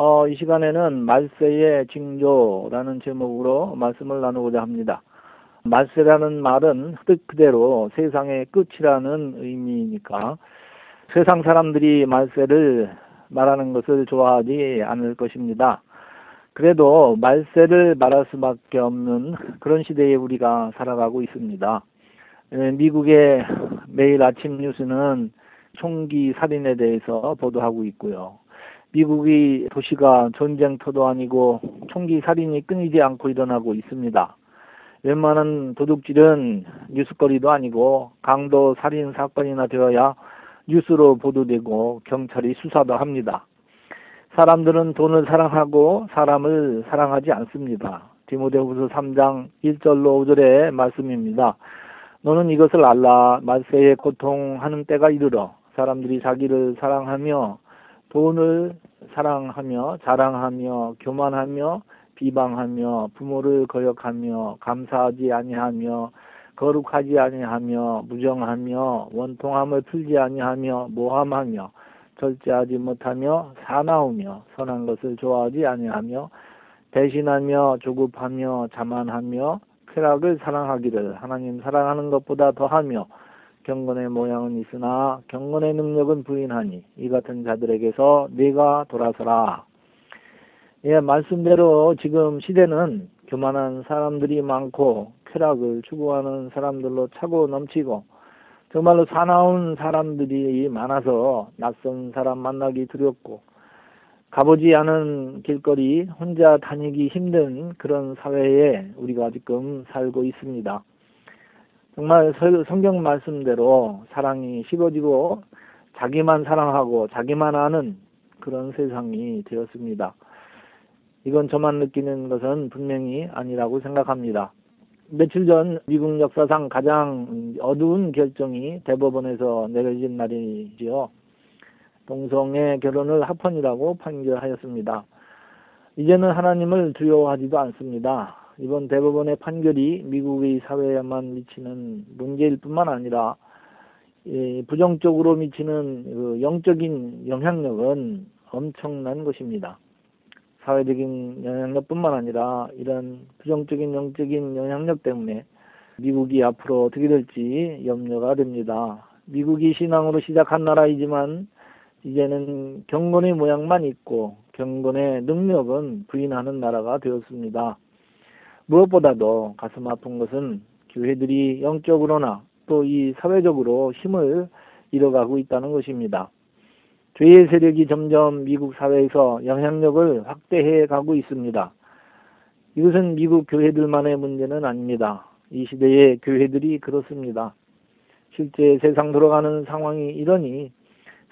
어, 이 시간에는 말세의 징조라는 제목으로 말씀을 나누고자 합니다. 말세라는 말은 뜻 그대로 세상의 끝이라는 의미니까 세상 사람들이 말세를 말하는 것을 좋아하지 않을 것입니다. 그래도 말세를 말할 수밖에 없는 그런 시대에 우리가 살아가고 있습니다. 예, 미국의 매일 아침 뉴스는 총기 살인에 대해서 보도하고 있고요. 미국이 도시가 전쟁터도 아니고 총기 살인이 끊이지 않고 일어나고 있습니다. 웬만한 도둑질은 뉴스거리도 아니고 강도 살인 사건이나 되어야 뉴스로 보도되고 경찰이 수사도 합니다. 사람들은 돈을 사랑하고 사람을 사랑하지 않습니다. 디모데후서 3장 1절로 5절의 말씀입니다. 너는 이것을 알라 말세에 고통하는 때가 이르러 사람들이 자기를 사랑하며 돈을 사랑하며 자랑하며 교만하며 비방하며 부모를 거역하며 감사하지 아니하며 거룩하지 아니하며 무정하며 원통함을 풀지 아니하며 모함하며 절제하지 못하며 사나우며 선한 것을 좋아하지 아니하며 대신하며 조급하며 자만하며 쾌락을 사랑하기를 하나님 사랑하는 것보다 더하며 경건의 모양은 있으나 경건의 능력은 부인하니 이 같은 자들에게서 네가 돌아서라. 예, 말씀대로 지금 시대는 교만한 사람들이 많고 쾌락을 추구하는 사람들로 차고 넘치고 정말로 사나운 사람들이 많아서 낯선 사람 만나기 두렵고 가보지 않은 길거리 혼자 다니기 힘든 그런 사회에 우리가 지금 살고 있습니다. 정말 성경 말씀대로 사랑이 식어지고 자기만 사랑하고 자기만 아는 그런 세상이 되었습니다. 이건 저만 느끼는 것은 분명히 아니라고 생각합니다. 며칠 전 미국 역사상 가장 어두운 결정이 대법원에서 내려진 날이지요. 동성애 결혼을 합헌이라고 판결하였습니다. 이제는 하나님을 두려워하지도 않습니다. 이번 대법원의 판결이 미국의 사회에만 미치는 문제일 뿐만 아니라 부정적으로 미치는 그 영적인 영향력은 엄청난 것입니다. 사회적인 영향력뿐만 아니라 이런 부정적인 영적인 영향력 때문에 미국이 앞으로 어떻게 될지 염려가 됩니다. 미국이 신앙으로 시작한 나라이지만 이제는 경건의 모양만 있고 경건의 능력은 부인하는 나라가 되었습니다. 무엇보다도 가슴 아픈 것은 교회들이 영적으로나 또 이 사회적으로 힘을 잃어가고 있다는 것입니다. 죄의 세력이 점점 미국 사회에서 영향력을 확대해 가고 있습니다. 이것은 미국 교회들만의 문제는 아닙니다. 이 시대의 교회들이 그렇습니다. 실제 세상 돌아가는 상황이 이러니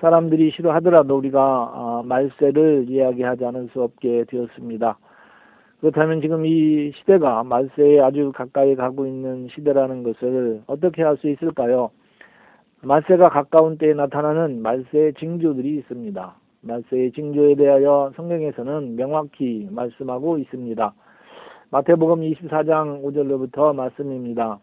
사람들이 싫어하더라도 우리가 아, 말세를 이야기하지 않을 수 없게 되었습니다. 그렇다면 지금 이 시대가 말세에 아주 가까이 가고 있는 시대라는 것을 어떻게 할 수 있을까요? 말세가 가까운 때에 나타나는 말세의 징조들이 있습니다. 말세의 징조에 대하여 성경에서는 명확히 말씀하고 있습니다. 마태복음 24장 5절로부터 말씀입니다.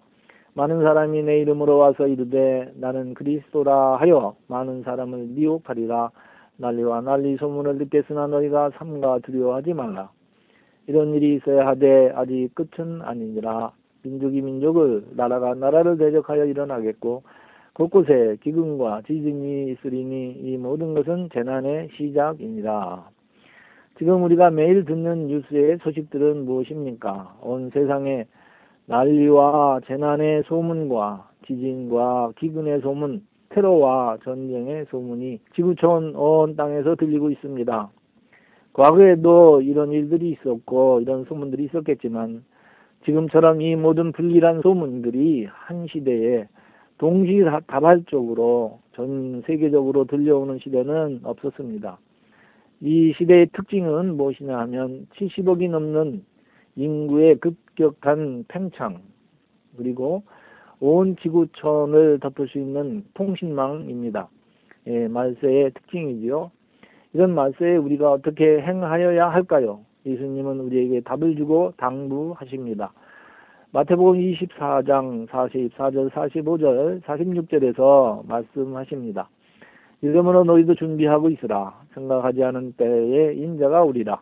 많은 사람이 내 이름으로 와서 이르되 나는 그리스도라 하여 많은 사람을 미혹하리라 난리와 난리 소문을 듣겠으나 너희가 삼가 두려워하지 말라. 이런 일이 있어야 하되 아직 끝은 아니니라. 민족이 민족을 나라가 나라를 대적하여 일어나겠고 곳곳에 기근과 지진이 있으리니 이 모든 것은 재난의 시작입니다. 지금 우리가 매일 듣는 뉴스의 소식들은 무엇입니까? 온 세상에 난리와 재난의 소문과 지진과 기근의 소문, 테러와 전쟁의 소문이 지구촌 온 땅에서 들리고 있습니다. 과거에도 이런 일들이 있었고 이런 소문들이 있었겠지만 지금처럼 이 모든 불길한 소문들이 한 시대에 동시다발적으로 전 세계적으로 들려오는 시대는 없었습니다. 이 시대의 특징은 무엇이냐 하면 70억이 넘는 인구의 급격한 팽창 그리고 온 지구촌을 덮을 수 있는 통신망입니다. 예, 말세의 특징이지요. 이런 말세에 우리가 어떻게 행하여야 할까요? 예수님은 우리에게 답을 주고 당부하십니다. 마태복음 24장 44절, 45절, 46절에서 말씀하십니다. 이러므로 너희도 준비하고 있으라. 생각하지 않은 때에 인자가 오리라.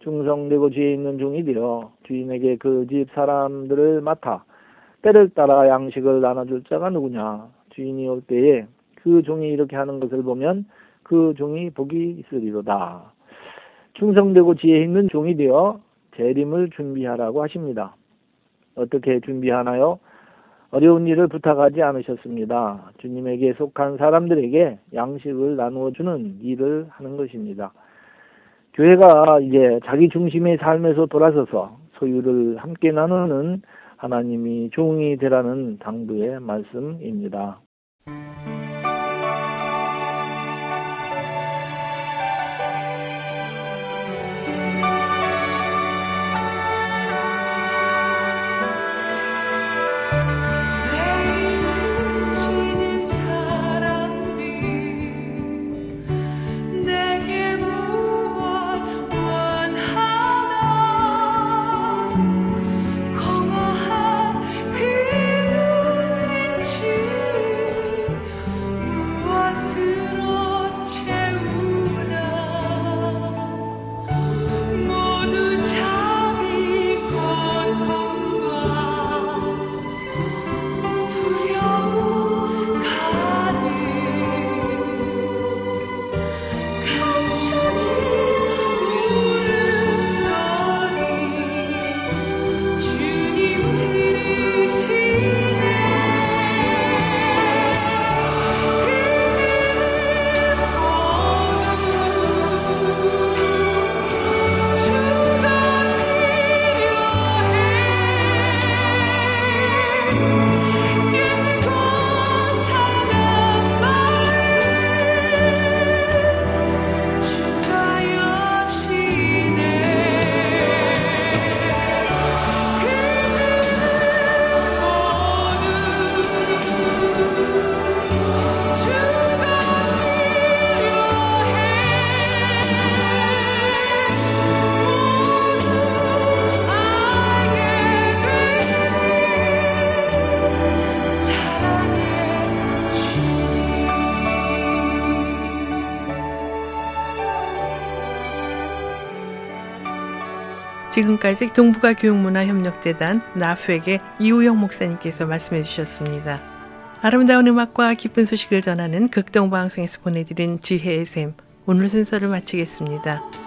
충성되고 지혜 있는 종이 되어 주인에게 그 집 사람들을 맡아 때를 따라 양식을 나눠줄 자가 누구냐. 주인이 올 때에 그 종이 이렇게 하는 것을 보면 그 종이 복이 있으리로다. 충성되고 지혜 있는 종이 되어 재림을 준비하라고 하십니다. 어떻게 준비하나요? 어려운 일을 부탁하지 않으셨습니다. 주님에게 속한 사람들에게 양식을 나누어 주는 일을 하는 것입니다. 교회가 이제 자기 중심의 삶에서 돌아서서 소유를 함께 나누는 하나님이 종이 되라는 당부의 말씀입니다. 지금까지 동북아 교육문화협력재단 나프에게 이우영 목사님께서 말씀해 주셨습니다. 아름다운 음악과 기쁜 소식을 전하는 극동방송에서 보내드린 지혜의 샘 오늘 순서를 마치겠습니다.